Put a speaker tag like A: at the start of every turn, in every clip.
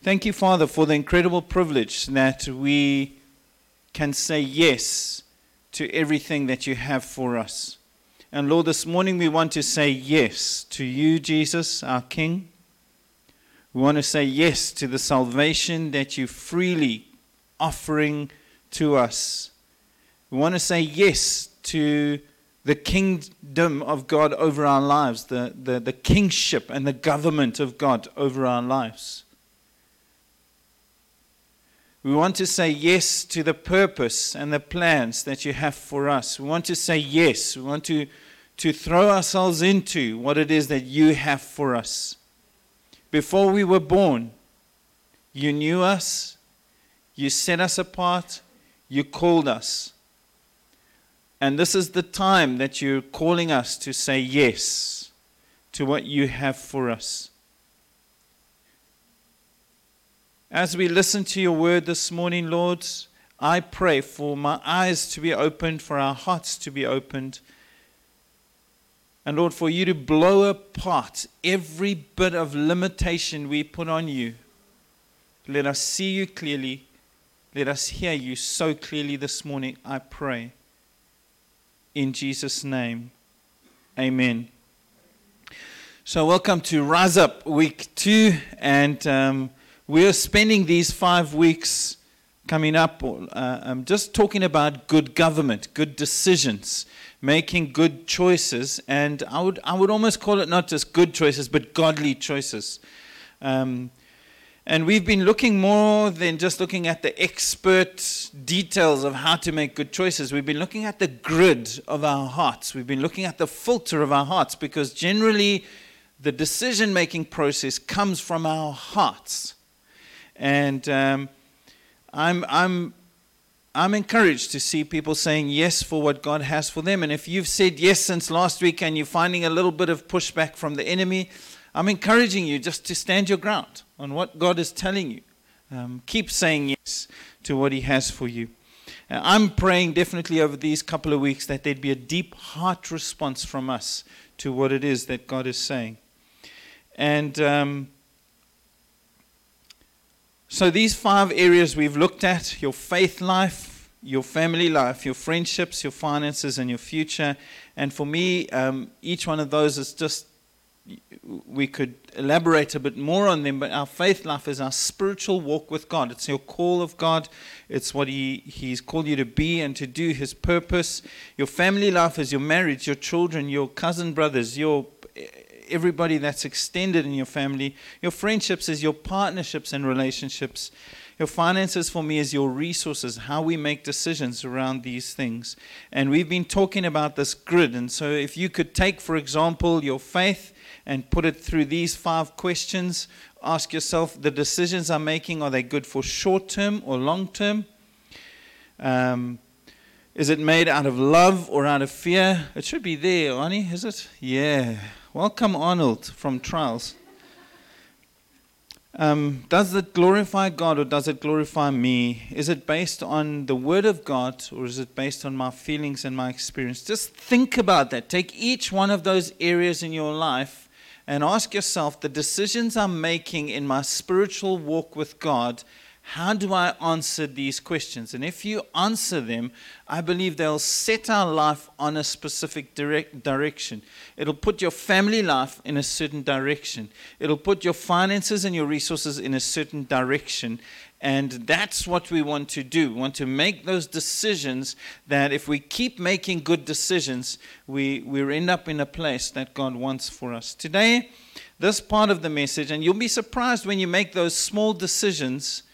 A: Thank you, Father, for the incredible privilege that we can say yes to everything that you have for us. And Lord, this morning we want to say yes to you, Jesus, our King. We want to say yes to the salvation that you freely offering to us. We want to say yes to the kingdom of God over our lives, the, the, the kingship and the government of God over our lives. We want to say yes to the purpose and the plans that you have for us. We want to say yes. We want to, to throw ourselves into what it is that you have for us. Before we were born, you knew us, you set us apart, you called us. And this is the time that you're calling us to say yes to what you have for us. As we listen to your word this morning, Lord, I pray for my eyes to be opened, for our hearts to be opened. And Lord, for you to blow apart every bit of limitation we put on you. Let us see you clearly. Let us hear you so clearly this morning, I pray. In Jesus' name, amen. So, welcome to Rise Up Week 2. And um, we're spending these five weeks coming up uh, um, just talking about good government, good decisions, making good choices, and I would, I would almost call it not just good choices, but godly choices. Um, and we've been looking more than just looking at the expert details of how to make good choices. We've been looking at the grid of our hearts. We've been looking at the filter of our hearts because generally the decision making process comes from our hearts. And um, I'm, I'm, I'm encouraged to see people saying yes for what God has for them. And if you've said yes since last week and you're finding a little bit of pushback from the enemy, I'm encouraging you just to stand your ground on what God is telling you. Um, keep saying yes to what He has for you. I'm praying definitely over these couple of weeks that there'd be a deep heart response from us to what it is that God is saying. And um, so, these five areas we've looked at your faith life, your family life, your friendships, your finances, and your future. And for me, um, each one of those is just, we could elaborate a bit more on them, but our faith life is our spiritual walk with God. It's your call of God, it's what he, He's called you to be and to do, His purpose. Your family life is your marriage, your children, your cousin brothers, your everybody that's extended in your family. Your friendships is your partnerships and relationships. Your finances for me is your resources, how we make decisions around these things. And we've been talking about this grid. And so, if you could take, for example, your faith and put it through these five questions, ask yourself the decisions I'm making, are they good for short term or long term? Um, is it made out of love or out of fear? It should be there, Arnie, is it? Yeah. Welcome, Arnold from Trials. Um, does it glorify God or does it glorify me? Is it based on the Word of God or is it based on my feelings and my experience? Just think about that. Take each one of those areas in your life and ask yourself the decisions I'm making in my spiritual walk with God how do I answer these questions? And if you answer them, I believe they'll set our life on a specific direct direction. It'll put your family life in a certain direction. It'll put your finances and your resources in a certain direction. And that's what we want to do. We want to make those decisions that if we keep making good decisions, we, we end up in a place that God wants for us. Today, this part of the message, and you'll be surprised when you make those small decisions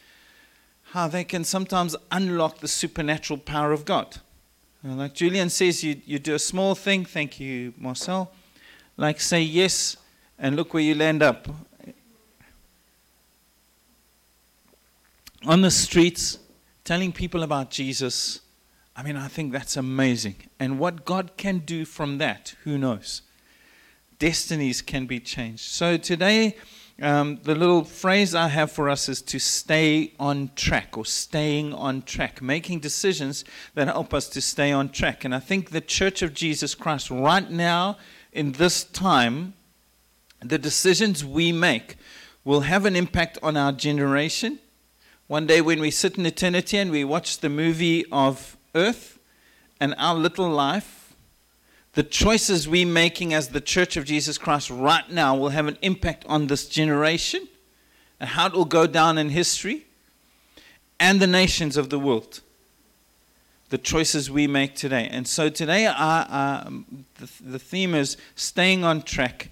A: how they can sometimes unlock the supernatural power of God. Like Julian says, you, you do a small thing, thank you, Marcel. Like say yes, and look where you land up. On the streets, telling people about Jesus, I mean, I think that's amazing. And what God can do from that, who knows? Destinies can be changed. So today, um, the little phrase I have for us is to stay on track or staying on track, making decisions that help us to stay on track. And I think the Church of Jesus Christ, right now, in this time, the decisions we make will have an impact on our generation. One day, when we sit in eternity and we watch the movie of Earth and our little life, the choices we're making as the Church of Jesus Christ right now will have an impact on this generation and how it will go down in history and the nations of the world. The choices we make today. And so today, our, um, the, the theme is staying on track.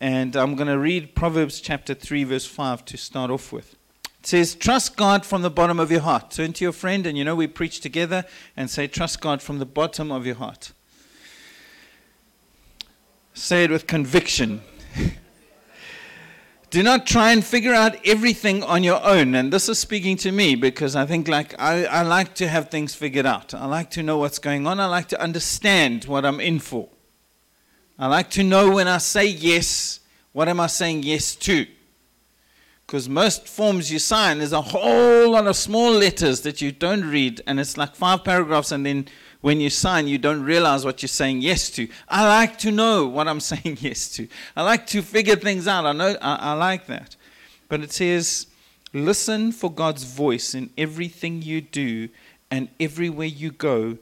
A: And I'm going to read Proverbs chapter 3, verse 5 to start off with. It says, Trust God from the bottom of your heart. Turn to your friend, and you know we preach together, and say, Trust God from the bottom of your heart. Say it with conviction. Do not try and figure out everything on your own. And this is speaking to me because I think like I, I like to have things figured out. I like to know what's going on. I like to understand what I'm in for. I like to know when I say yes, what am I saying yes to? Because most forms you sign, there's a whole lot of small letters that you don't read, and it's like five paragraphs, and then when you sign, you don't realize what you're saying yes to. I like to know what I'm saying yes to. I like to figure things out. I know I, I like that. But it says, listen for God's voice in everything you do and everywhere you go.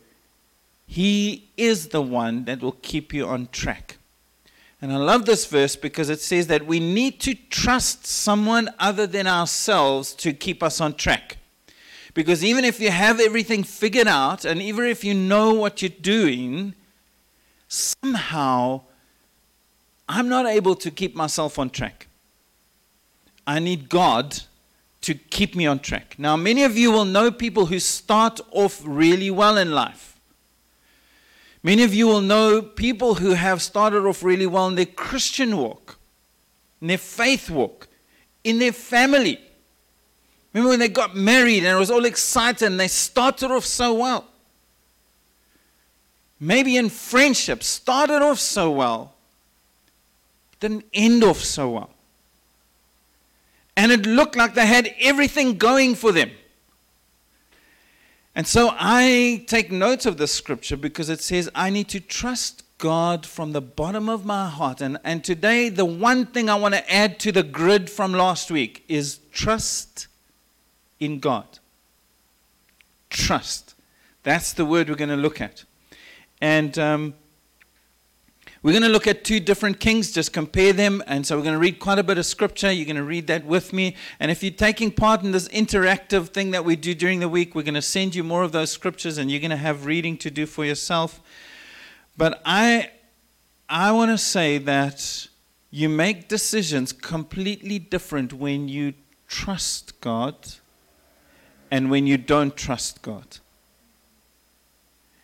A: He is the one that will keep you on track. And I love this verse because it says that we need to trust someone other than ourselves to keep us on track. Because even if you have everything figured out, and even if you know what you're doing, somehow I'm not able to keep myself on track. I need God to keep me on track. Now, many of you will know people who start off really well in life. Many of you will know people who have started off really well in their Christian walk, in their faith walk, in their family. Remember when they got married and it was all exciting and they started off so well? Maybe in friendship, started off so well, didn't end off so well. And it looked like they had everything going for them. And so I take note of this scripture because it says, I need to trust God from the bottom of my heart. And, and today, the one thing I want to add to the grid from last week is trust in God. Trust. That's the word we're going to look at. And um, we're going to look at two different kings, just compare them. And so we're going to read quite a bit of scripture. You're going to read that with me. And if you're taking part in this interactive thing that we do during the week, we're going to send you more of those scriptures and you're going to have reading to do for yourself. But I, I want to say that you make decisions completely different when you trust God and when you don't trust God.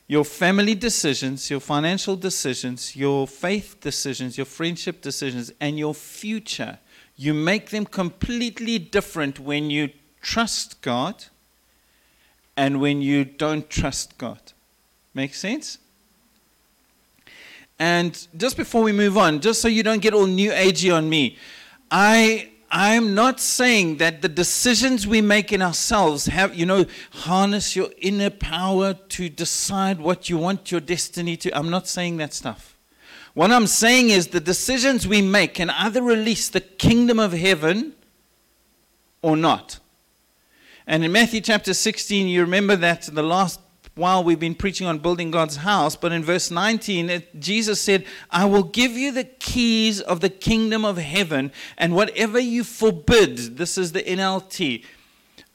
A: Your family decisions, your financial decisions, your faith decisions, your friendship decisions, and your future, you make them completely different when you trust God and when you don't trust God. Make sense? And just before we move on, just so you don't get all new agey on me, I I'm not saying that the decisions we make in ourselves have, you know, harness your inner power to decide what you want your destiny to. I'm not saying that stuff. What I'm saying is the decisions we make can either release the kingdom of heaven or not. And in Matthew chapter 16, you remember that the last while we've been preaching on building God's house, but in verse 19, it, Jesus said, I will give you the keys of the kingdom of heaven, and whatever you forbid, this is the NLT,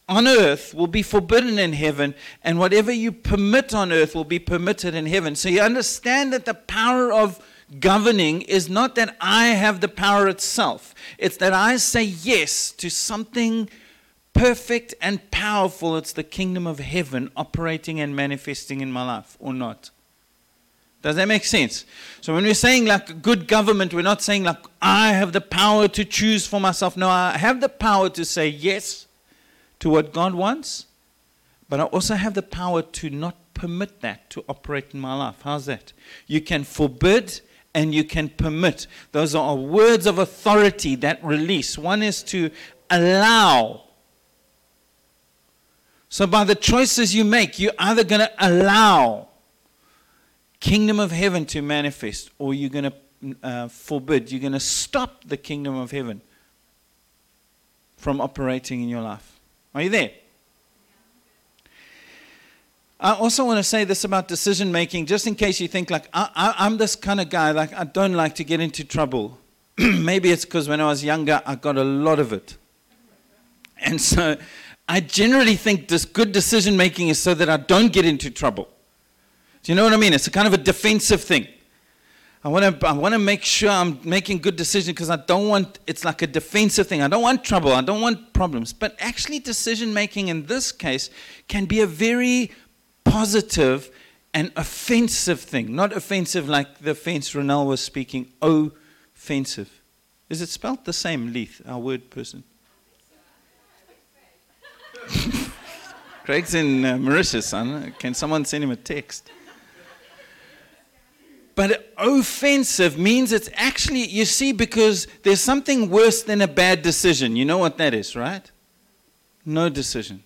A: on earth will be forbidden in heaven, and whatever you permit on earth will be permitted in heaven. So you understand that the power of governing is not that I have the power itself, it's that I say yes to something perfect and powerful, it's the kingdom of heaven operating and manifesting in my life, or not? Does that make sense? So when we're saying like good government, we're not saying like I have the power to choose for myself. No, I have the power to say yes to what God wants, but I also have the power to not permit that to operate in my life. How's that? You can forbid and you can permit. Those are words of authority that release. One is to allow so, by the choices you make, you're either going to allow kingdom of heaven to manifest or you're going to uh, forbid, you're going to stop the kingdom of heaven from operating in your life. Are you there? I also want to say this about decision making, just in case you think like I, am this kind of guy, like I don't like to get into trouble. Maybe it's because when I was younger, I got a lot of it, and so I generally think this good decision making is so that I don't get into trouble. Do you know what I mean? It's a kind of a defensive thing. I want to I want to make sure I'm making good decisions because I don't want it's like a defensive thing. I don't want trouble. I don't want problems. But actually decision making in this case can be a very positive and offensive thing. Not offensive like the offense Ronald was speaking, offensive. Is it spelled the same, Leith, our word person? Craig's in uh, Mauritius, son. Can someone send him a text? But offensive means it's actually, you see, because there's something worse than a bad decision. You know what that is, right? No decision.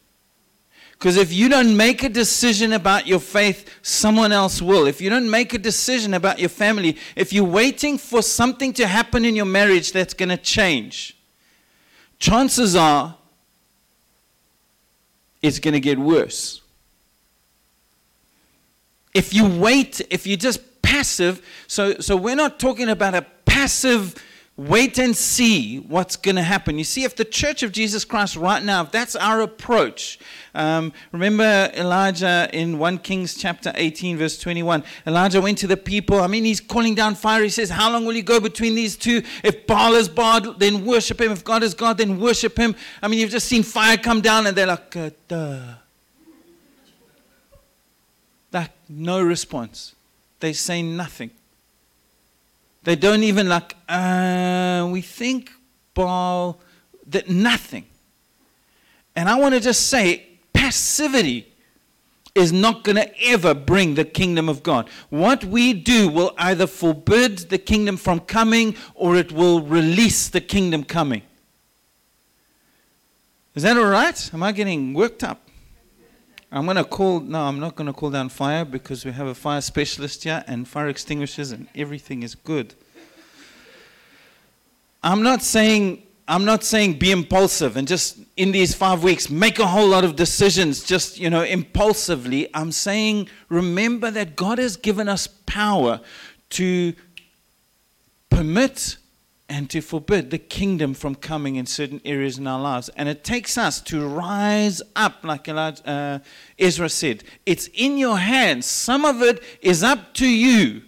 A: Because if you don't make a decision about your faith, someone else will. If you don't make a decision about your family, if you're waiting for something to happen in your marriage that's going to change, chances are it's going to get worse. If you wait, if you're just passive. So, so we're not talking about a passive wait and see what's going to happen. You see, if the church of Jesus Christ right now, if that's our approach, um, remember Elijah in 1 Kings chapter 18, verse 21. Elijah went to the people. I mean, he's calling down fire. He says, How long will you go between these two? If Baal is Baal, then worship him. If God is God, then worship him. I mean, you've just seen fire come down, and they're like, uh, duh. Like, no response. They say nothing. They don't even like, uh, we think Baal, that nothing. And I want to just say, passivity is not going to ever bring the kingdom of God. What we do will either forbid the kingdom from coming or it will release the kingdom coming. Is that all right? Am I getting worked up? I'm going to call, no, I'm not going to call down fire because we have a fire specialist here and fire extinguishers and everything is good. I'm not saying, I'm not saying be impulsive and just in these five weeks make a whole lot of decisions just, you know, impulsively. I'm saying remember that God has given us power to permit and to forbid the kingdom from coming in certain areas in our lives. And it takes us to rise up, like Elijah, uh, Ezra said. It's in your hands. Some of it is up to you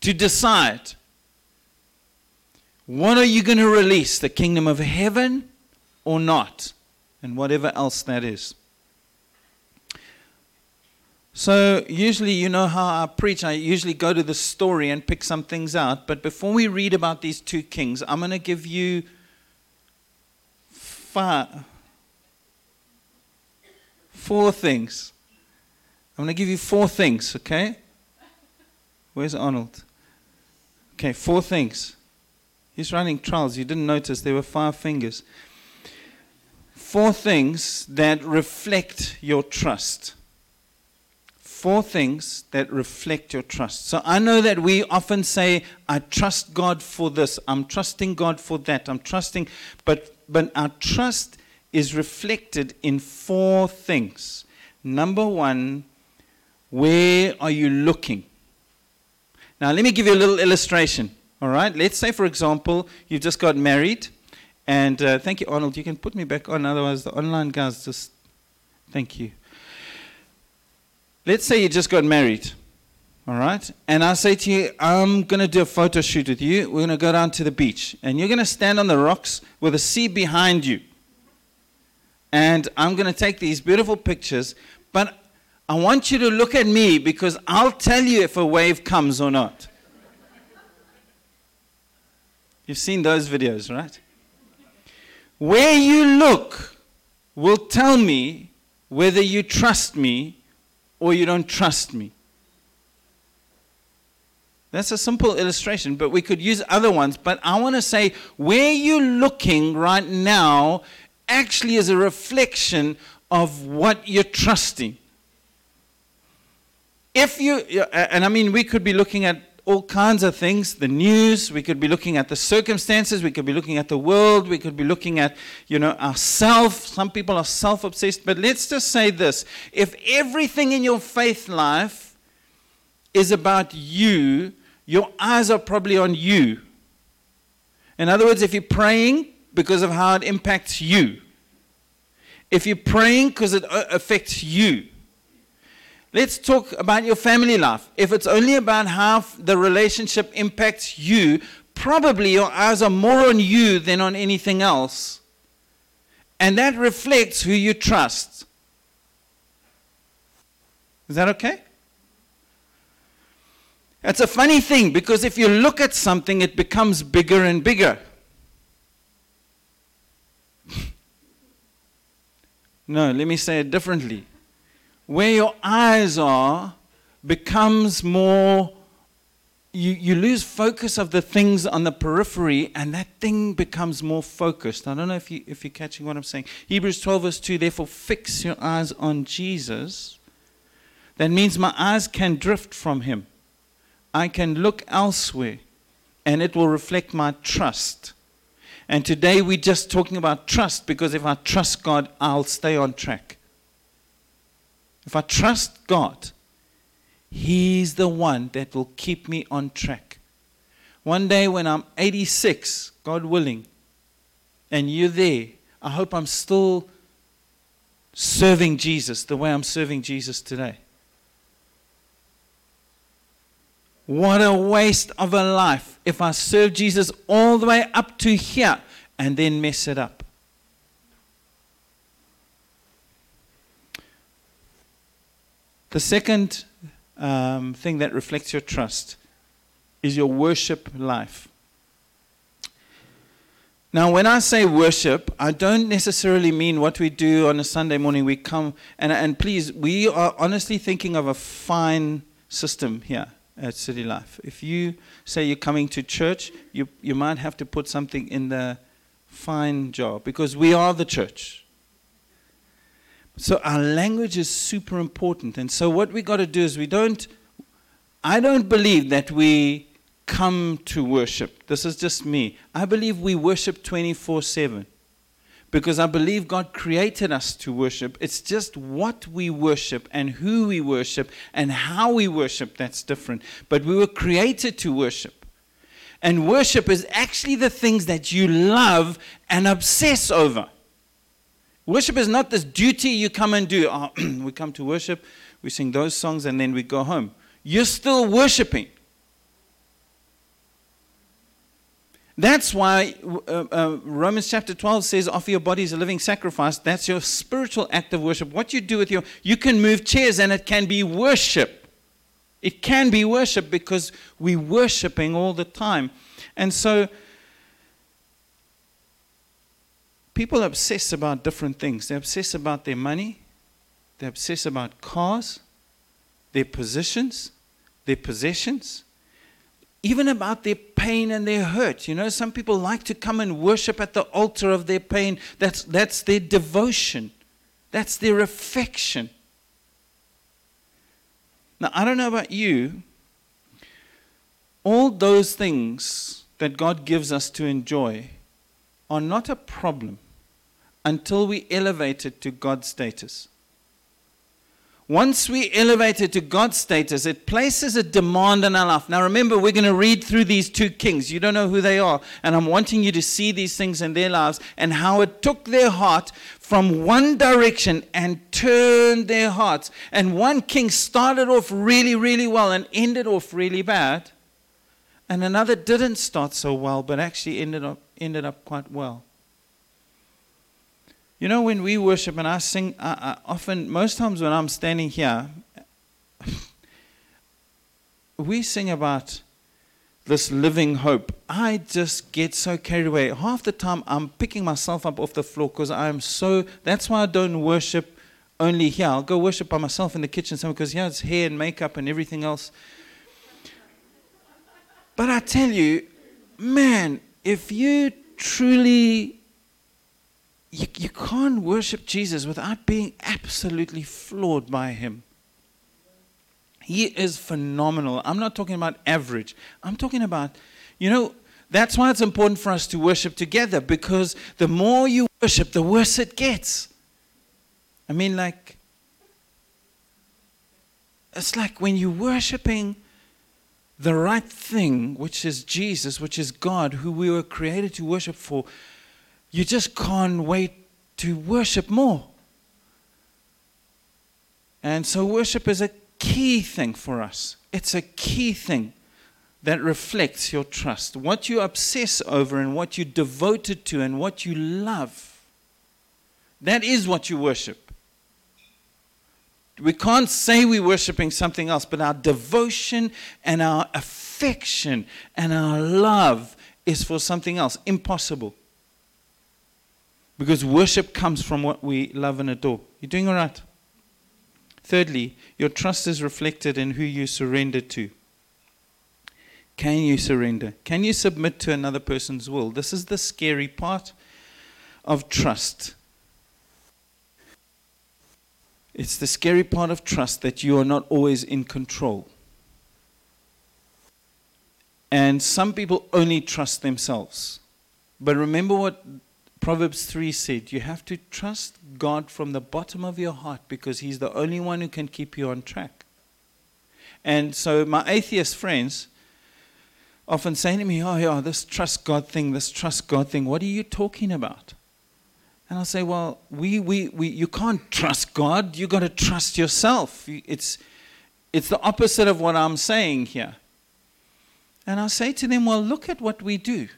A: to decide. What are you going to release? The kingdom of heaven or not? And whatever else that is. So, usually, you know how I preach. I usually go to the story and pick some things out. But before we read about these two kings, I'm going to give you five, four things. I'm going to give you four things, okay? Where's Arnold? Okay, four things. He's running trials. You didn't notice there were five fingers. Four things that reflect your trust four things that reflect your trust. So I know that we often say, I trust God for this, I'm trusting God for that, I'm trusting, but, but our trust is reflected in four things. Number one, where are you looking? Now, let me give you a little illustration. All right, let's say, for example, you've just got married, and uh, thank you, Arnold. You can put me back on, otherwise, the online guys just. Thank you. Let's say you just got married, all right? And I say to you, I'm going to do a photo shoot with you. We're going to go down to the beach. And you're going to stand on the rocks with the sea behind you. And I'm going to take these beautiful pictures. But I want you to look at me because I'll tell you if a wave comes or not. You've seen those videos, right? Where you look will tell me whether you trust me or you don't trust me. That's a simple illustration, but we could use other ones. But I want to say where you're looking right now actually is a reflection of what you're trusting. If you, and I mean, we could be looking at all kinds of things the news, we could be looking at the circumstances, we could be looking at the world, we could be looking at, you know, ourself. Some people are self obsessed. But let's just say this if everything in your faith life is about you, your eyes are probably on you. In other words, if you're praying because of how it impacts you, if you're praying because it affects you, Let's talk about your family life. If it's only about how the relationship impacts you, probably your eyes are more on you than on anything else. And that reflects who you trust. Is that okay? It's a funny thing because if you look at something, it becomes bigger and bigger. no, let me say it differently where your eyes are becomes more you, you lose focus of the things on the periphery and that thing becomes more focused. I don't know if, you, if you're catching what I'm saying. Hebrews 12, verse 2 therefore fix your eyes on Jesus. That means my eyes can drift from him. I can look elsewhere and it will reflect my trust. And today we're just talking about trust because if I trust God, I'll stay on track. If I trust God, He's the one that will keep me on track. One day when I'm 86, God willing, and you're there, I hope I'm still serving Jesus the way I'm serving Jesus today. What a waste of a life if I serve Jesus all the way up to here and then mess it up. The second um, thing that reflects your trust is your worship life. Now, when I say worship, I don't necessarily mean what we do on a Sunday morning. We come, and, and please, we are honestly thinking of a fine system here at City Life. If you say you're coming to church, you, you might have to put something in the fine jar because we are the church. So our language is super important. And so what we got to do is we don't, I don't believe that we come to worship. This is just me. I believe we worship 24 7 because I believe God created us to worship. It's just what we worship and who we worship and how we worship that's different. But we were created to worship. And worship is actually the things that you love and obsess over. Worship is not this duty you come and do. Oh, we come to worship, we sing those songs, and then we go home. You're still worshiping. That's why uh, uh, Romans chapter 12 says, offer your body as a living sacrifice. That's your spiritual act of worship. What you do with your, you can move chairs and it can be worship. It can be worship because we're worshiping all the time. And so, people obsess about different things. They obsess about their money, they obsess about cars, their positions, their possessions, even about their pain and their hurt. You know, some people like to come and worship at the altar of their pain. That's, that's their devotion, that's their affection. Now, I don't know about you, all those things that God gives us to enjoy are not a problem until we elevate it to God's status. Once we elevate it to God's status, it places a demand on our life. Now, remember, we're going to read through these two kings. You don't know who they are. And I'm wanting you to see these things in their lives and how it took their heart from one direction and turned their hearts. And one king started off really, really well and ended off really bad. And another didn't start so well, but actually ended up, ended up quite well. You know, when we worship and I sing, I, I often, most times when I'm standing here, we sing about this living hope. I just get so carried away. Half the time I'm picking myself up off the floor because I'm so, that's why I don't worship only here. I'll go worship by myself in the kitchen somewhere because here it's hair and makeup and everything else. But I tell you, man, if you truly you, you can't worship Jesus without being absolutely floored by him. He is phenomenal. I'm not talking about average. I'm talking about, you know, that's why it's important for us to worship together because the more you worship, the worse it gets. I mean, like, it's like when you're worshiping the right thing, which is Jesus, which is God, who we were created to worship for, you just can't wait to worship more. And so, worship is a key thing for us. It's a key thing that reflects your trust. What you obsess over and what you're devoted to and what you love, that is what you worship. We can't say we're worshiping something else, but our devotion and our affection and our love is for something else. Impossible. Because worship comes from what we love and adore. You're doing all right. Thirdly, your trust is reflected in who you surrender to. Can you surrender? Can you submit to another person's will? This is the scary part of trust. It's the scary part of trust that you are not always in control. And some people only trust themselves. But remember what Proverbs 3 said you have to trust God from the bottom of your heart because He's the only one who can keep you on track. And so, my atheist friends often say to me, Oh, yeah, this trust God thing, this trust God thing, what are you talking about? And I'll say, Well, we, we, we, you can't trust God, you've got to trust yourself. It's, it's the opposite of what I'm saying here. And I'll say to them, Well, look at what we do.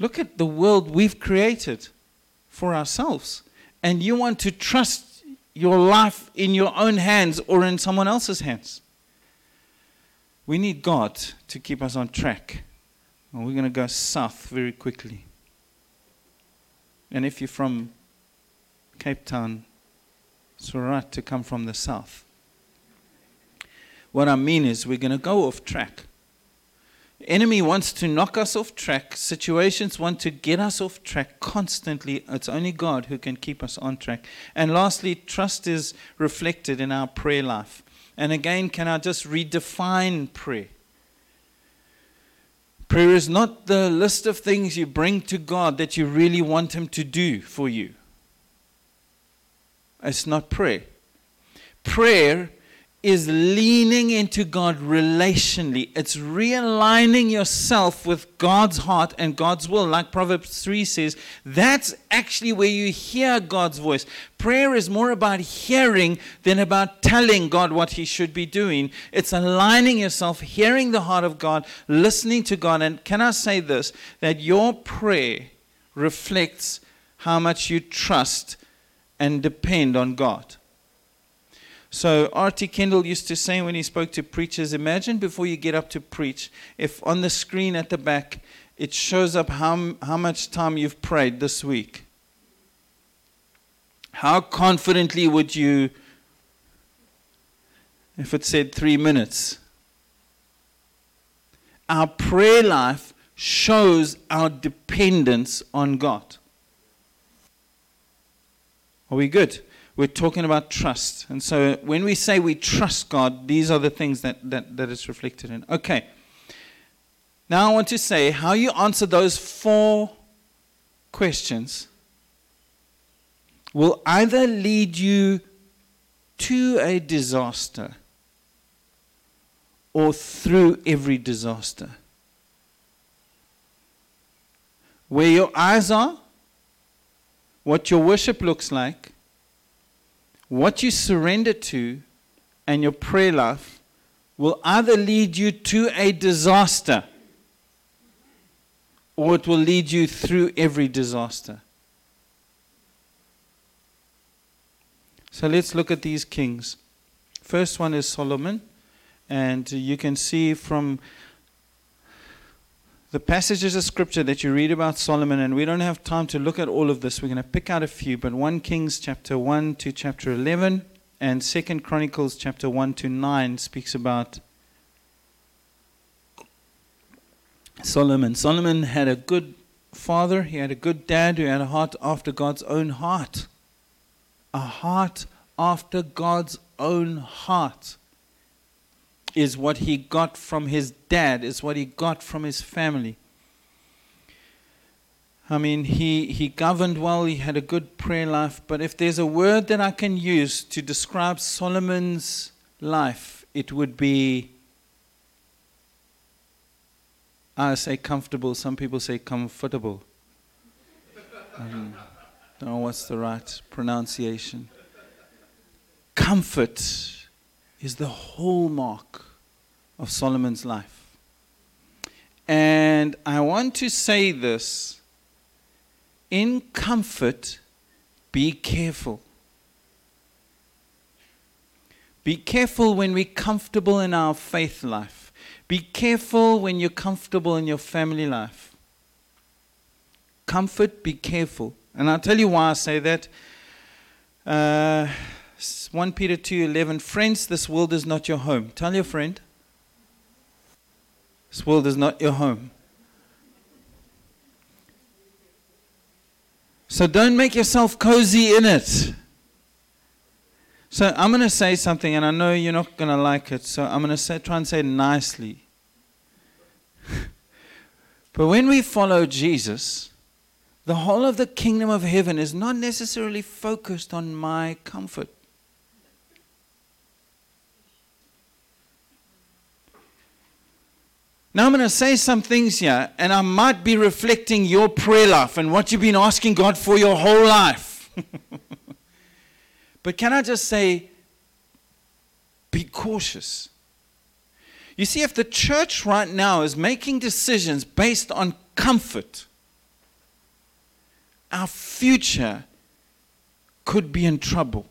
A: Look at the world we've created for ourselves. And you want to trust your life in your own hands or in someone else's hands. We need God to keep us on track. And we're going to go south very quickly. And if you're from Cape Town, it's all right to come from the south. What I mean is, we're going to go off track enemy wants to knock us off track. Situations want to get us off track constantly. It's only God who can keep us on track. And lastly, trust is reflected in our prayer life. And again, can I just redefine prayer? Prayer is not the list of things you bring to God that you really want Him to do for you. It's not prayer. Prayer is leaning into God relationally. It's realigning yourself with God's heart and God's will. Like Proverbs 3 says, that's actually where you hear God's voice. Prayer is more about hearing than about telling God what He should be doing. It's aligning yourself, hearing the heart of God, listening to God. And can I say this? That your prayer reflects how much you trust and depend on God. So R.T. Kendall used to say when he spoke to preachers, imagine before you get up to preach, if on the screen at the back it shows up how, how much time you've prayed this week. How confidently would you, if it said three minutes? Our prayer life shows our dependence on God. Are we good? We're talking about trust. And so when we say we trust God, these are the things that, that, that it's reflected in. Okay. Now I want to say how you answer those four questions will either lead you to a disaster or through every disaster. Where your eyes are, what your worship looks like, what you surrender to and your prayer life will either lead you to a disaster or it will lead you through every disaster. So let's look at these kings. First one is Solomon, and you can see from the passages of scripture that you read about Solomon, and we don't have time to look at all of this. We're going to pick out a few, but 1 Kings chapter 1 to chapter 11 and 2 Chronicles chapter 1 to 9 speaks about Solomon. Solomon had a good father, he had a good dad who had a heart after God's own heart. A heart after God's own heart is what he got from his dad, is what he got from his family. I mean, he, he governed well, he had a good prayer life, but if there's a word that I can use to describe Solomon's life, it would be I say comfortable, some people say comfortable. Um, don't know what's the right pronunciation. Comfort is the hallmark of Solomon's life. And I want to say this in comfort, be careful. Be careful when we're comfortable in our faith life. Be careful when you're comfortable in your family life. Comfort, be careful. And I'll tell you why I say that. Uh, 1 Peter 2:11 Friends, this world is not your home. Tell your friend. This world is not your home. So don't make yourself cozy in it. So I'm going to say something, and I know you're not going to like it, so I'm going to try and say it nicely. but when we follow Jesus, the whole of the kingdom of heaven is not necessarily focused on my comfort. Now, I'm going to say some things here, and I might be reflecting your prayer life and what you've been asking God for your whole life. but can I just say, be cautious. You see, if the church right now is making decisions based on comfort, our future could be in trouble.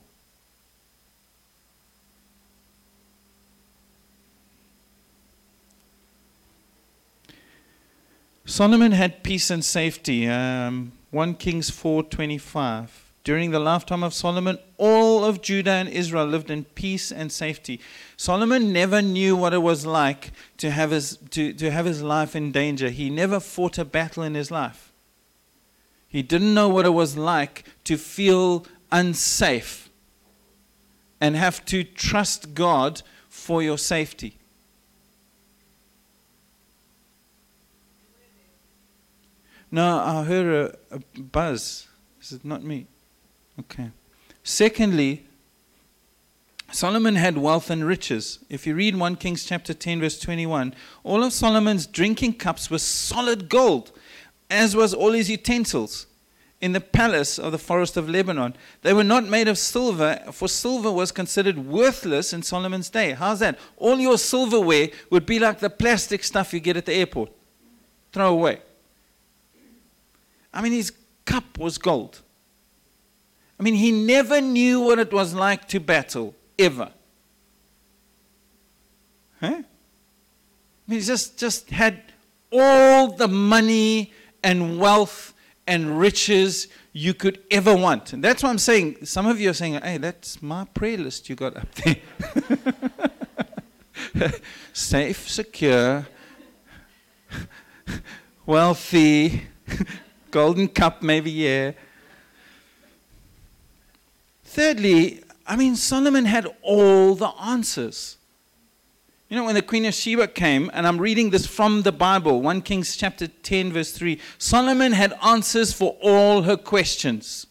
A: Solomon had peace and safety. Um, 1 Kings 4:25. During the lifetime of Solomon, all of Judah and Israel lived in peace and safety. Solomon never knew what it was like to have his, to, to have his life in danger. He never fought a battle in his life. He didn't know what it was like to feel unsafe and have to trust God for your safety. No, I heard a, a buzz. Is it not me? Okay. Secondly, Solomon had wealth and riches. If you read 1 Kings chapter 10, verse 21, all of Solomon's drinking cups were solid gold, as was all his utensils in the palace of the forest of Lebanon. They were not made of silver, for silver was considered worthless in Solomon's day. How's that? All your silverware would be like the plastic stuff you get at the airport. Throw away. I mean, his cup was gold. I mean, he never knew what it was like to battle, ever. Huh? I mean, he just, just had all the money and wealth and riches you could ever want. And that's what I'm saying. Some of you are saying, hey, that's my prayer list you got up there. Safe, secure, wealthy, golden cup, maybe, yeah. Thirdly, I mean, Solomon had all the answers. You know, when the Queen of Sheba came, and I'm reading this from the Bible, 1 Kings chapter 10, verse 3, Solomon had answers for all her questions.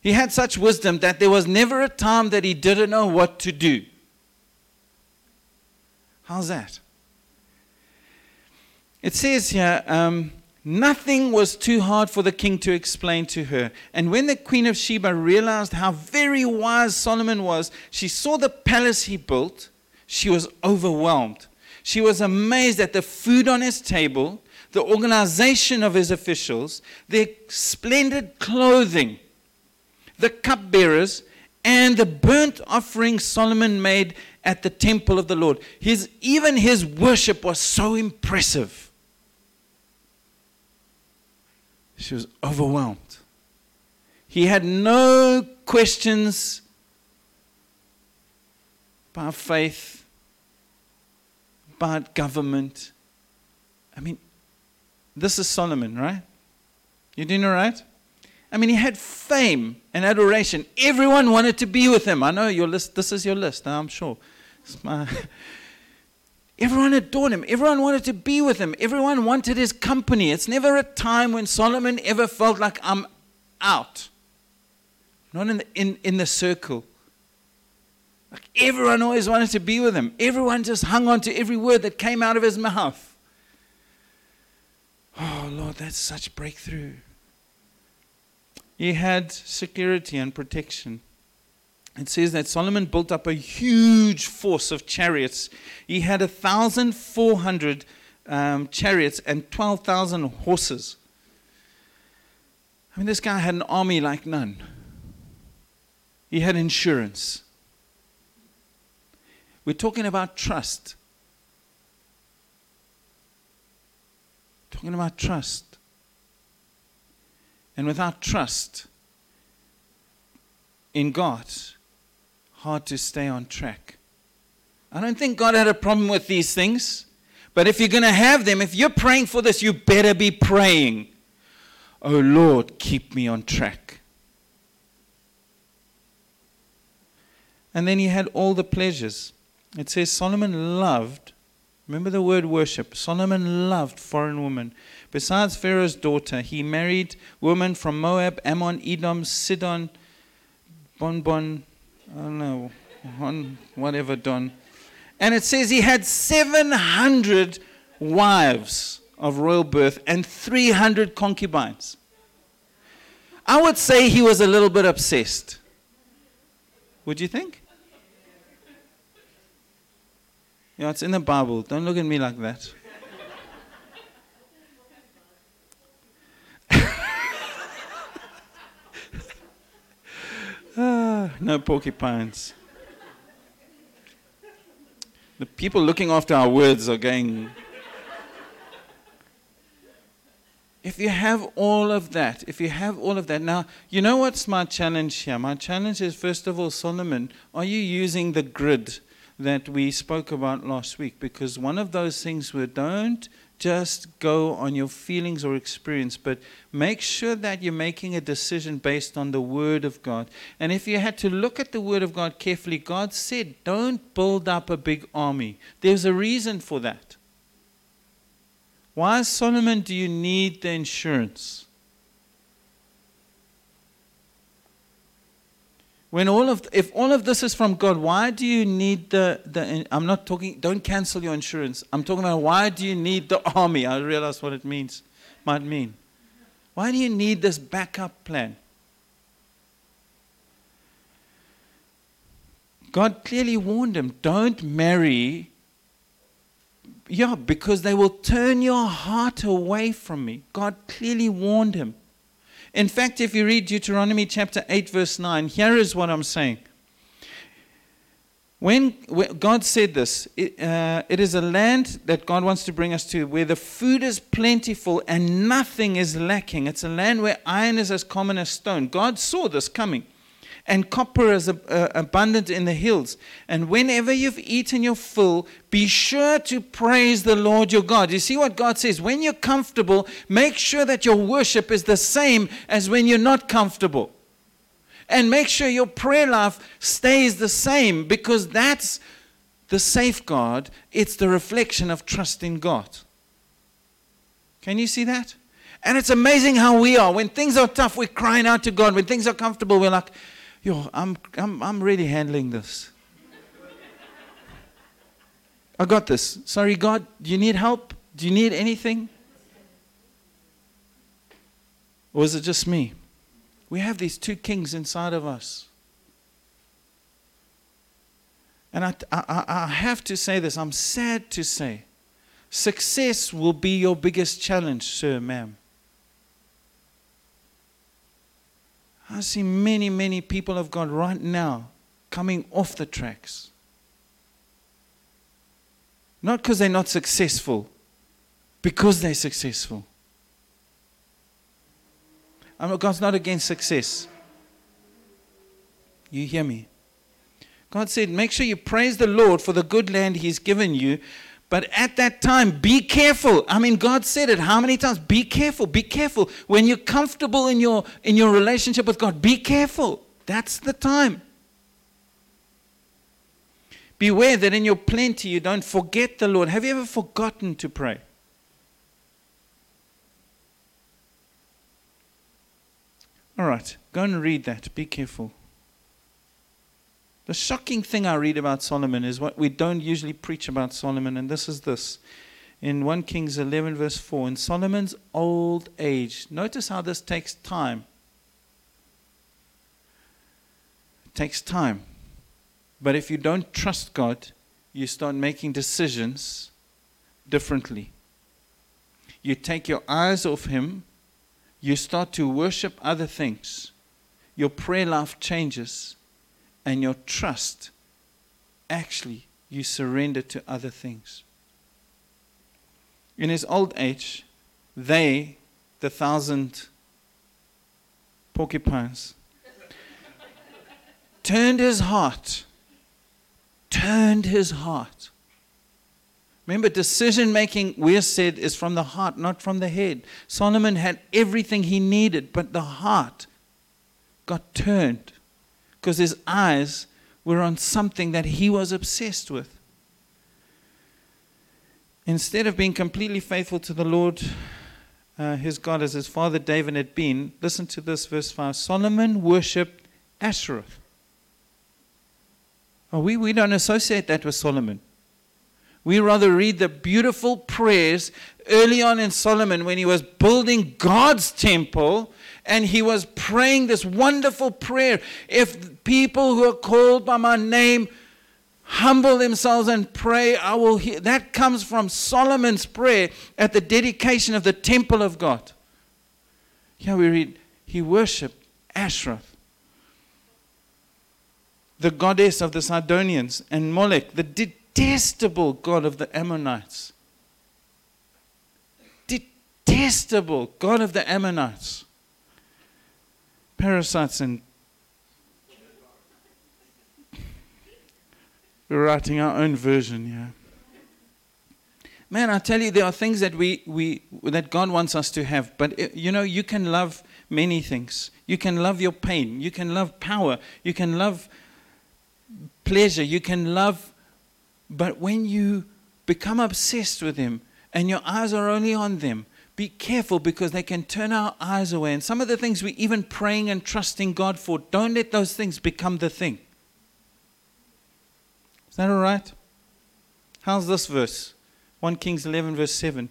A: He had such wisdom that there was never a time that he didn't know what to do. How's that? It says here, um, Nothing was too hard for the king to explain to her. And when the queen of Sheba realized how very wise Solomon was, she saw the palace he built. She was overwhelmed. She was amazed at the food on his table, the organization of his officials, their splendid clothing, the cupbearers, and the burnt offering Solomon made at the temple of the Lord. His, even his worship was so impressive. She was overwhelmed. He had no questions about faith, about government. I mean, this is Solomon, right? You doing all right? I mean, he had fame and adoration. Everyone wanted to be with him. I know your list, this is your list, I'm sure. It's My, everyone adored him. Everyone wanted to be with him. Everyone wanted his company. It's never a time when Solomon ever felt like I'm out. Not in the, in, in the circle. Like everyone always wanted to be with him. Everyone just hung on to every word that came out of his mouth. Oh, Lord, that's such breakthrough. He had security and protection. It says that Solomon built up a huge force of chariots. He had 1,400 um, chariots and 12,000 horses. I mean, this guy had an army like none. He had insurance. We're talking about trust. Talking about trust. And without trust in God, hard to stay on track. I don't think God had a problem with these things. But if you're going to have them, if you're praying for this, you better be praying, Oh Lord, keep me on track. And then he had all the pleasures. It says Solomon loved, remember the word worship, Solomon loved foreign women. Besides Pharaoh's daughter, he married women from Moab, Ammon, Edom, Sidon, Bonbon, I don't know, whatever Don. And it says he had 700 wives of royal birth and 300 concubines. I would say he was a little bit obsessed. Would you think? Yeah, it's in the Bible. Don't look at me like that. Ah, no porcupines. The people looking after our words are going. If you have all of that, if you have all of that, now, you know what's my challenge here? My challenge is, first of all, Solomon, are you using the grid that we spoke about last week? Because one of those things were don't just go on your feelings or experience, but make sure that you're making a decision based on the Word of God. And if you had to look at the Word of God carefully, God said, don't build up a big army. There's a reason for that. Why, Solomon, do you need the insurance? When all of if all of this is from God, why do you need the the? I'm not talking. Don't cancel your insurance. I'm talking about why do you need the army? I realize what it means, might mean. Why do you need this backup plan? God clearly warned him, don't marry. Yeah, because they will turn your heart away from me. God clearly warned him. In fact, if you read Deuteronomy chapter 8, verse 9, here is what I'm saying. When, when God said this, it, uh, it is a land that God wants to bring us to where the food is plentiful and nothing is lacking. It's a land where iron is as common as stone. God saw this coming and copper is uh, abundant in the hills. And whenever you've eaten your fill, be sure to praise the Lord your God. You see what God says? When you're comfortable, make sure that your worship is the same as when you're not comfortable. And make sure your prayer life stays the same because that's the safeguard. It's the reflection of trust in God. Can you see that? And it's amazing how we are. When things are tough, we're crying out to God. When things are comfortable, we're like, yo, I'm, I'm, I'm really handling this. I got this. Sorry, God, do you need help? Do you need anything? Or is it just me? We have these two kings inside of us. And I, I, I have to say this, I'm sad to say. Success will be your biggest challenge, sir, ma'am. I see many, many people of God right now coming off the tracks. Not because they're not successful, because they're successful. I'm, God's not against success. You hear me? God said, make sure you praise the Lord for the good land He's given you, But at that time, be careful. I mean, God said it how many times? Be careful, be careful. When you're comfortable in your, in your relationship with God, be careful. That's the time. Beware that in your plenty you don't forget the Lord. Have you ever forgotten to pray? All right, go and read that. Be careful. The shocking thing I read about Solomon is what we don't usually preach about Solomon, and this is this. In 1 Kings 11, verse 4, in Solomon's old age, notice how this takes time. It takes time. But if you don't trust God, you start making decisions differently. You take your eyes off Him you start to worship other things, your prayer life changes, and your trust actually you surrender to other things. In his old age, they, the thousand porcupines, turned his heart, turned his heart Remember, decision making, we have said, is from the heart, not from the head. Solomon had everything he needed, but the heart got turned because his eyes were on something that he was obsessed with. Instead of being completely faithful to the Lord, uh, his God, as his father David had been, listen to this, verse 5 Solomon worshipped Asherah. Oh, we, we don't associate that with Solomon. We rather read the beautiful prayers early on in Solomon when he was building God's temple and he was praying this wonderful prayer. If people who are called by my name humble themselves and pray, I will hear. That comes from Solomon's prayer at the dedication of the temple of God. Here we read, he worshiped Ashtoreth, the goddess of the Sidonians, and Molech, the detestable God of the Ammonites. Detestable God of the Ammonites. Parasites and we're writing our own version, yeah. Man, I tell you, there are things that we, we that God wants us to have. But it, you know, you can love many things. You can love your pain. You can love power. You can love pleasure. You can love but when you become obsessed with them and your eyes are only on them, be careful because they can turn our eyes away. And some of the things we're even praying and trusting God for, don't let those things become the thing. Is that all right? How's this verse? 1 Kings 11, verse 7.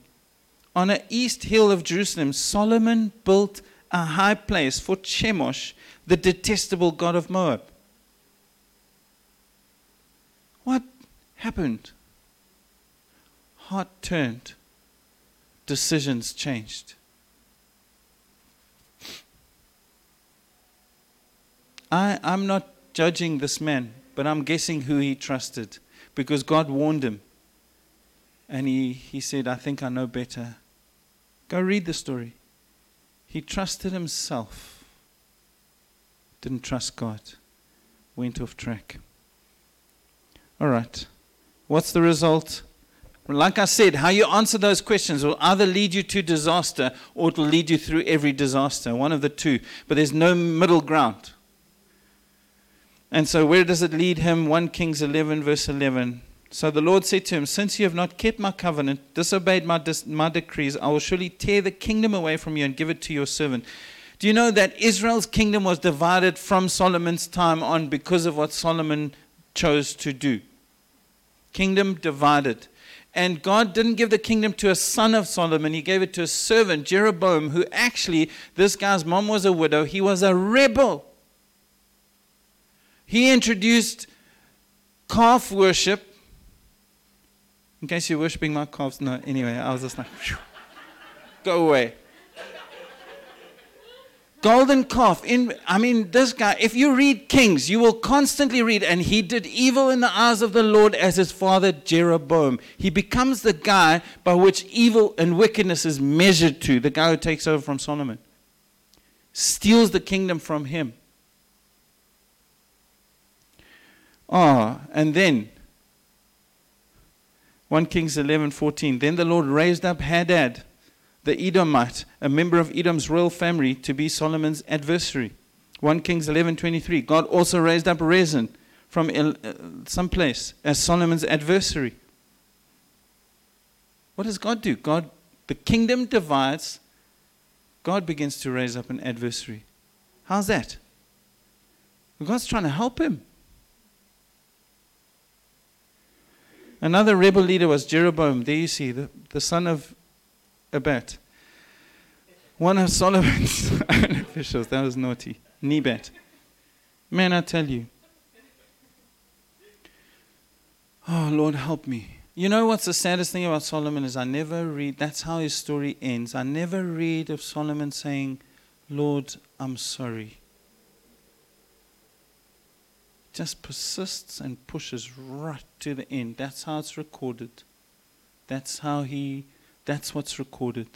A: On an east hill of Jerusalem, Solomon built a high place for Chemosh, the detestable god of Moab. What happened? Heart turned, decisions changed. I, I'm not judging this man, but I'm guessing who he trusted because God warned him. And he, he said, I think I know better. Go read the story. He trusted himself, didn't trust God, went off track. All right. What's the result? Like I said, how you answer those questions will either lead you to disaster or it will lead you through every disaster, one of the two. But there's no middle ground. And so, where does it lead him? 1 Kings 11, verse 11. So the Lord said to him, Since you have not kept my covenant, disobeyed my, dis- my decrees, I will surely tear the kingdom away from you and give it to your servant. Do you know that Israel's kingdom was divided from Solomon's time on because of what Solomon chose to do? kingdom divided. And God didn't give the kingdom to a son of Solomon, he gave it to a servant, Jeroboam, who actually, this guy's mom was a widow. He was a rebel. He introduced calf worship. In case you're worshiping my calves, no, anyway, I was just like, go away golden calf in i mean this guy if you read kings you will constantly read and he did evil in the eyes of the lord as his father jeroboam he becomes the guy by which evil and wickedness is measured to the guy who takes over from solomon steals the kingdom from him ah and then 1 Kings 11:14. Then the Lord raised up Hadad, the Edomite, a member of Edom's royal family, to be Solomon's adversary. 1 Kings 11:23. God also raised up Rezin from uh, some place as Solomon's adversary. What does God do? God, the kingdom divides. God begins to raise up an adversary. How's that? God's trying to help him. Another rebel leader was Jeroboam. There you see, the, the son of Abat. One of Solomon's own officials. That was naughty. Nebat. Man, I tell you. Oh, Lord, help me. You know what's the saddest thing about Solomon is I never read, that's how his story ends. I never read of Solomon saying, Lord, I'm sorry just persists and pushes right to the end. That's how it's recorded. That's how he, that's what's recorded.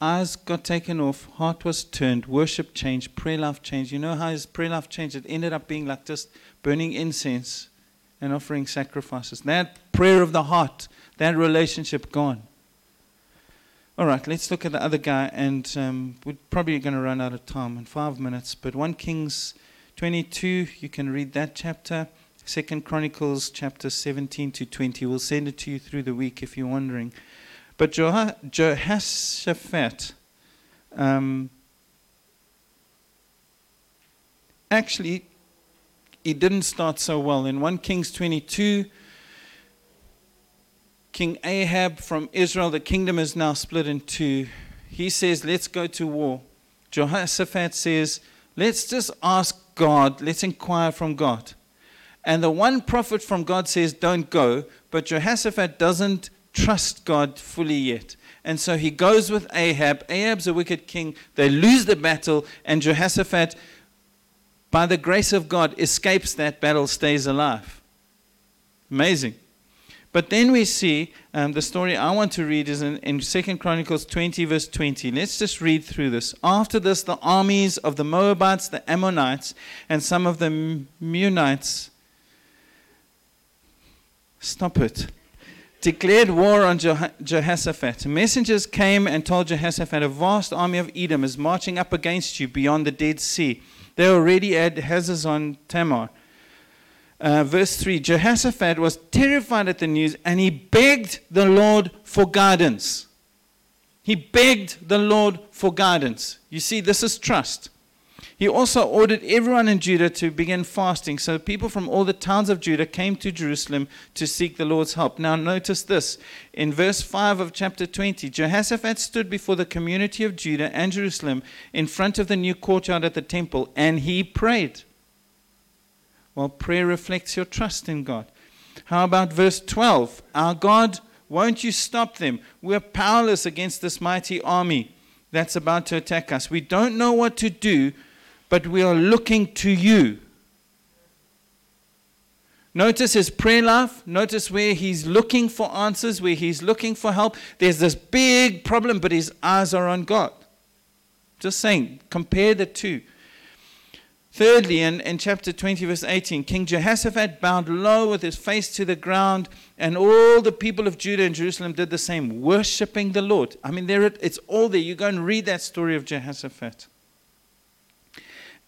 A: Eyes got taken off, heart was turned, worship changed, prayer life changed. You know how his prayer life changed? It ended up being like just burning incense and offering sacrifices. That prayer of the heart, that relationship gone. All right, let's look at the other guy, and um, we're probably going to run out of time in five minutes. But 1 Kings 22, you can read that chapter. Second Chronicles chapter 17 to 20. We'll send it to you through the week if you're wondering. But Jehoshaphat, um, actually, he didn't start so well. In 1 Kings 22, King Ahab from Israel, the kingdom is now split in two. He says, Let's go to war. Jehoshaphat says, Let's just ask God, let's inquire from God. And the one prophet from God says, Don't go. But Jehoshaphat doesn't trust God fully yet. And so he goes with Ahab. Ahab's a wicked king. They lose the battle, and Jehoshaphat, by the grace of God, escapes that battle, stays alive. Amazing. But then we see um, the story I want to read is in, in 2 Chronicles 20, verse 20. Let's just read through this. After this, the armies of the Moabites, the Ammonites, and some of the Meunites, stop it, declared war on Jehoshaphat. Messengers came and told Jehoshaphat, A vast army of Edom is marching up against you beyond the Dead Sea. They're already at Hazazon Tamar. Uh, verse 3 Jehoshaphat was terrified at the news and he begged the Lord for guidance. He begged the Lord for guidance. You see, this is trust. He also ordered everyone in Judah to begin fasting. So people from all the towns of Judah came to Jerusalem to seek the Lord's help. Now, notice this. In verse 5 of chapter 20, Jehoshaphat stood before the community of Judah and Jerusalem in front of the new courtyard at the temple and he prayed. Well, prayer reflects your trust in God. How about verse 12? Our God, won't you stop them? We're powerless against this mighty army that's about to attack us. We don't know what to do, but we are looking to you. Notice his prayer life. Notice where he's looking for answers, where he's looking for help. There's this big problem, but his eyes are on God. Just saying, compare the two. Thirdly, in, in chapter 20, verse 18, King Jehoshaphat bowed low with his face to the ground, and all the people of Judah and Jerusalem did the same, worshiping the Lord. I mean, there it, it's all there. You go and read that story of Jehoshaphat.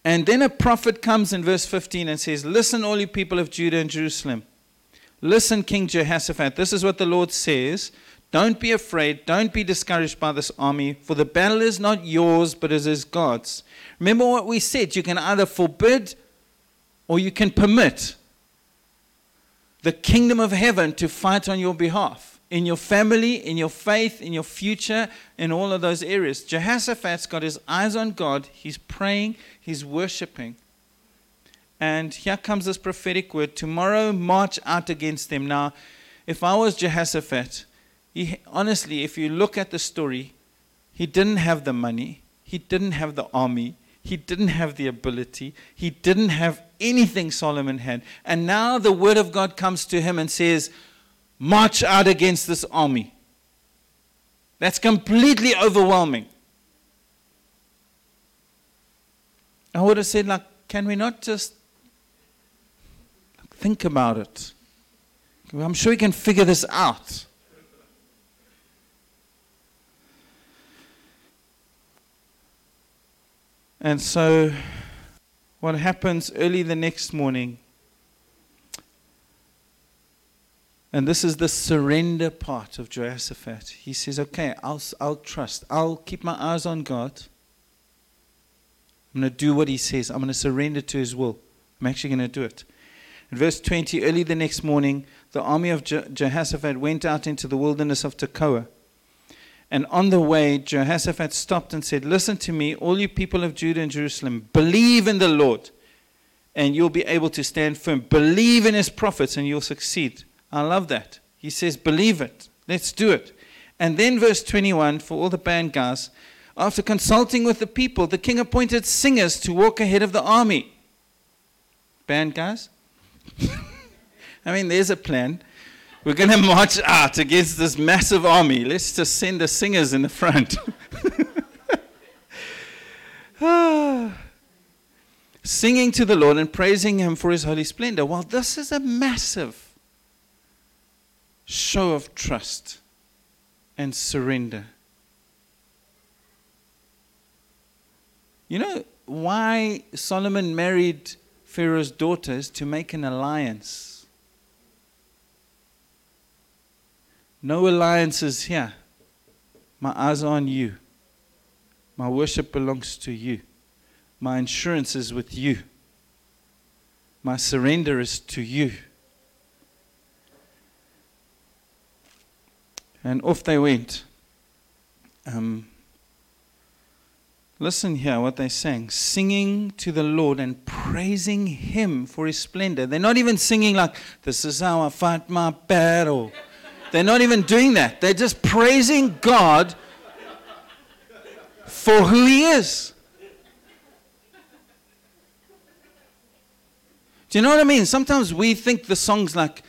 A: And then a prophet comes in verse 15 and says, Listen, all you people of Judah and Jerusalem. Listen, King Jehoshaphat. This is what the Lord says. Don't be afraid. Don't be discouraged by this army, for the battle is not yours, but it is God's. Remember what we said you can either forbid or you can permit the kingdom of heaven to fight on your behalf in your family, in your faith, in your future, in all of those areas. Jehoshaphat's got his eyes on God. He's praying, he's worshiping. And here comes this prophetic word tomorrow, march out against them. Now, if I was Jehoshaphat, he, honestly, if you look at the story, he didn't have the money, he didn't have the army, he didn't have the ability. He didn't have anything Solomon had. And now the word of God comes to him and says, March out against this army. That's completely overwhelming. I would have said, like, can we not just Think about it. I'm sure we can figure this out. And so, what happens early the next morning, and this is the surrender part of Jehoshaphat. He says, Okay, I'll, I'll trust. I'll keep my eyes on God. I'm going to do what he says. I'm going to surrender to his will. I'm actually going to do it. In verse 20, early the next morning, the army of Je- Jehoshaphat went out into the wilderness of Tekoa. And on the way, Jehoshaphat stopped and said, Listen to me, all you people of Judah and Jerusalem, believe in the Lord, and you'll be able to stand firm. Believe in his prophets, and you'll succeed. I love that. He says, Believe it. Let's do it. And then, verse 21, for all the band guys, after consulting with the people, the king appointed singers to walk ahead of the army. Band guys? I mean, there's a plan. We're going to march out against this massive army. Let's just send the singers in the front. Singing to the Lord and praising Him for His holy splendor. Well, this is a massive show of trust and surrender. You know why Solomon married Pharaoh's daughters to make an alliance? No alliances here. My eyes are on you. My worship belongs to you. My insurance is with you. My surrender is to you. And off they went. Um, listen here what they sang singing to the Lord and praising Him for His splendor. They're not even singing like, This is how I fight my battle. They're not even doing that. They're just praising God for who He is. Do you know what I mean? Sometimes we think the songs like,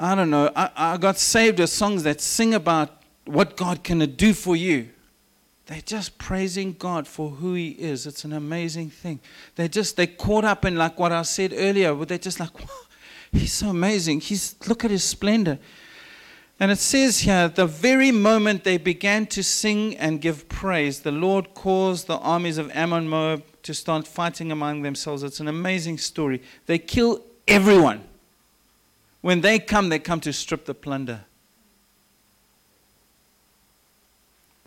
A: I don't know, I, I got saved as songs that sing about what God can do for you. They're just praising God for who He is. It's an amazing thing. They're just, they're caught up in like what I said earlier, where they're just like, wow, He's so amazing. He's, look at His splendor. And it says here, the very moment they began to sing and give praise, the Lord caused the armies of Ammon, Moab to start fighting among themselves. It's an amazing story. They kill everyone. When they come, they come to strip the plunder.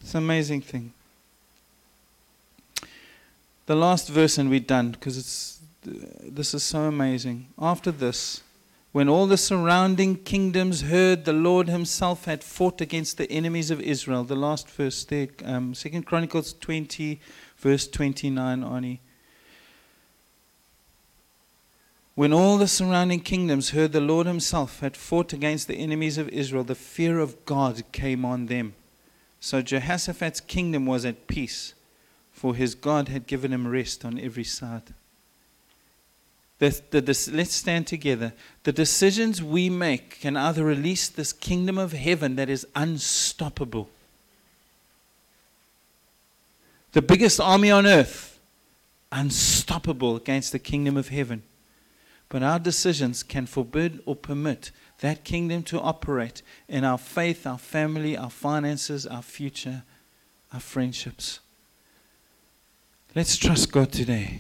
A: It's an amazing thing. The last verse, and we're done because it's this is so amazing. After this, when all the surrounding kingdoms heard the Lord Himself had fought against the enemies of Israel, the last verse there, um, Second Chronicles 20, verse 29, Arnie. When all the surrounding kingdoms heard the Lord Himself had fought against the enemies of Israel, the fear of God came on them. So Jehoshaphat's kingdom was at peace, for his God had given him rest on every side. The, the, the, let's stand together. The decisions we make can either release this kingdom of heaven that is unstoppable. The biggest army on earth, unstoppable against the kingdom of heaven. But our decisions can forbid or permit that kingdom to operate in our faith, our family, our finances, our future, our friendships. Let's trust God today.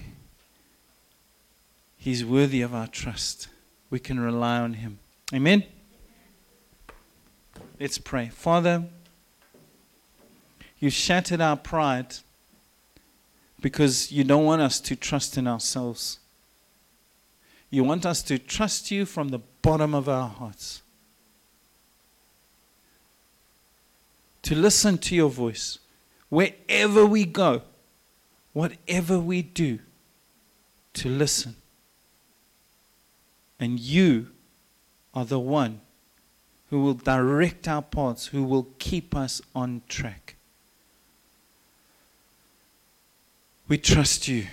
A: He's worthy of our trust. We can rely on Him. Amen? Let's pray. Father, you shattered our pride because you don't want us to trust in ourselves. You want us to trust you from the bottom of our hearts. To listen to your voice wherever we go, whatever we do, to listen and you are the one who will direct our paths, who will keep us on track. We trust you.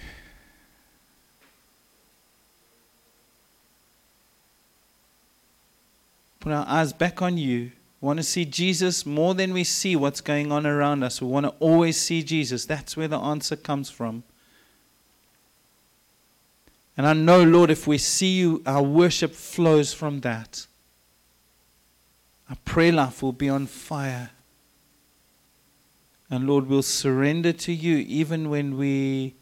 A: Put our eyes back on you. We want to see Jesus more than we see what's going on around us. We want to always see Jesus. That's where the answer comes from. And I know, Lord, if we see you, our worship flows from that. Our prayer life will be on fire. And Lord, we'll surrender to you even when we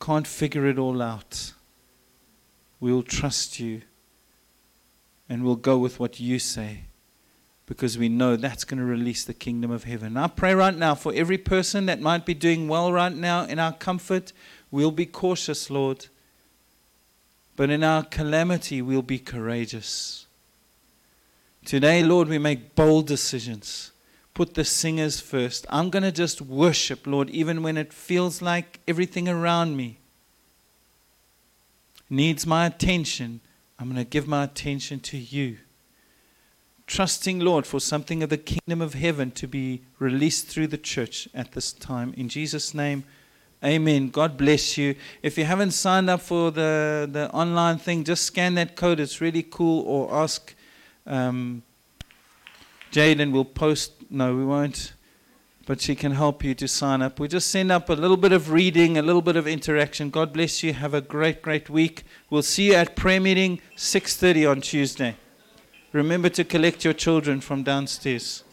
A: can't figure it all out. We'll trust you and we'll go with what you say because we know that's going to release the kingdom of heaven. I pray right now for every person that might be doing well right now in our comfort, we'll be cautious, Lord. But in our calamity, we'll be courageous. Today, Lord, we make bold decisions. Put the singers first. I'm going to just worship, Lord, even when it feels like everything around me needs my attention. I'm going to give my attention to you trusting, Lord, for something of the kingdom of heaven to be released through the church at this time. In Jesus' name, amen. God bless you. If you haven't signed up for the, the online thing, just scan that code. It's really cool. Or ask um, Jade and we'll post. No, we won't. But she can help you to sign up. We just send up a little bit of reading, a little bit of interaction. God bless you. Have a great, great week. We'll see you at prayer meeting 6:30 on Tuesday. Remember to collect your children from downstairs.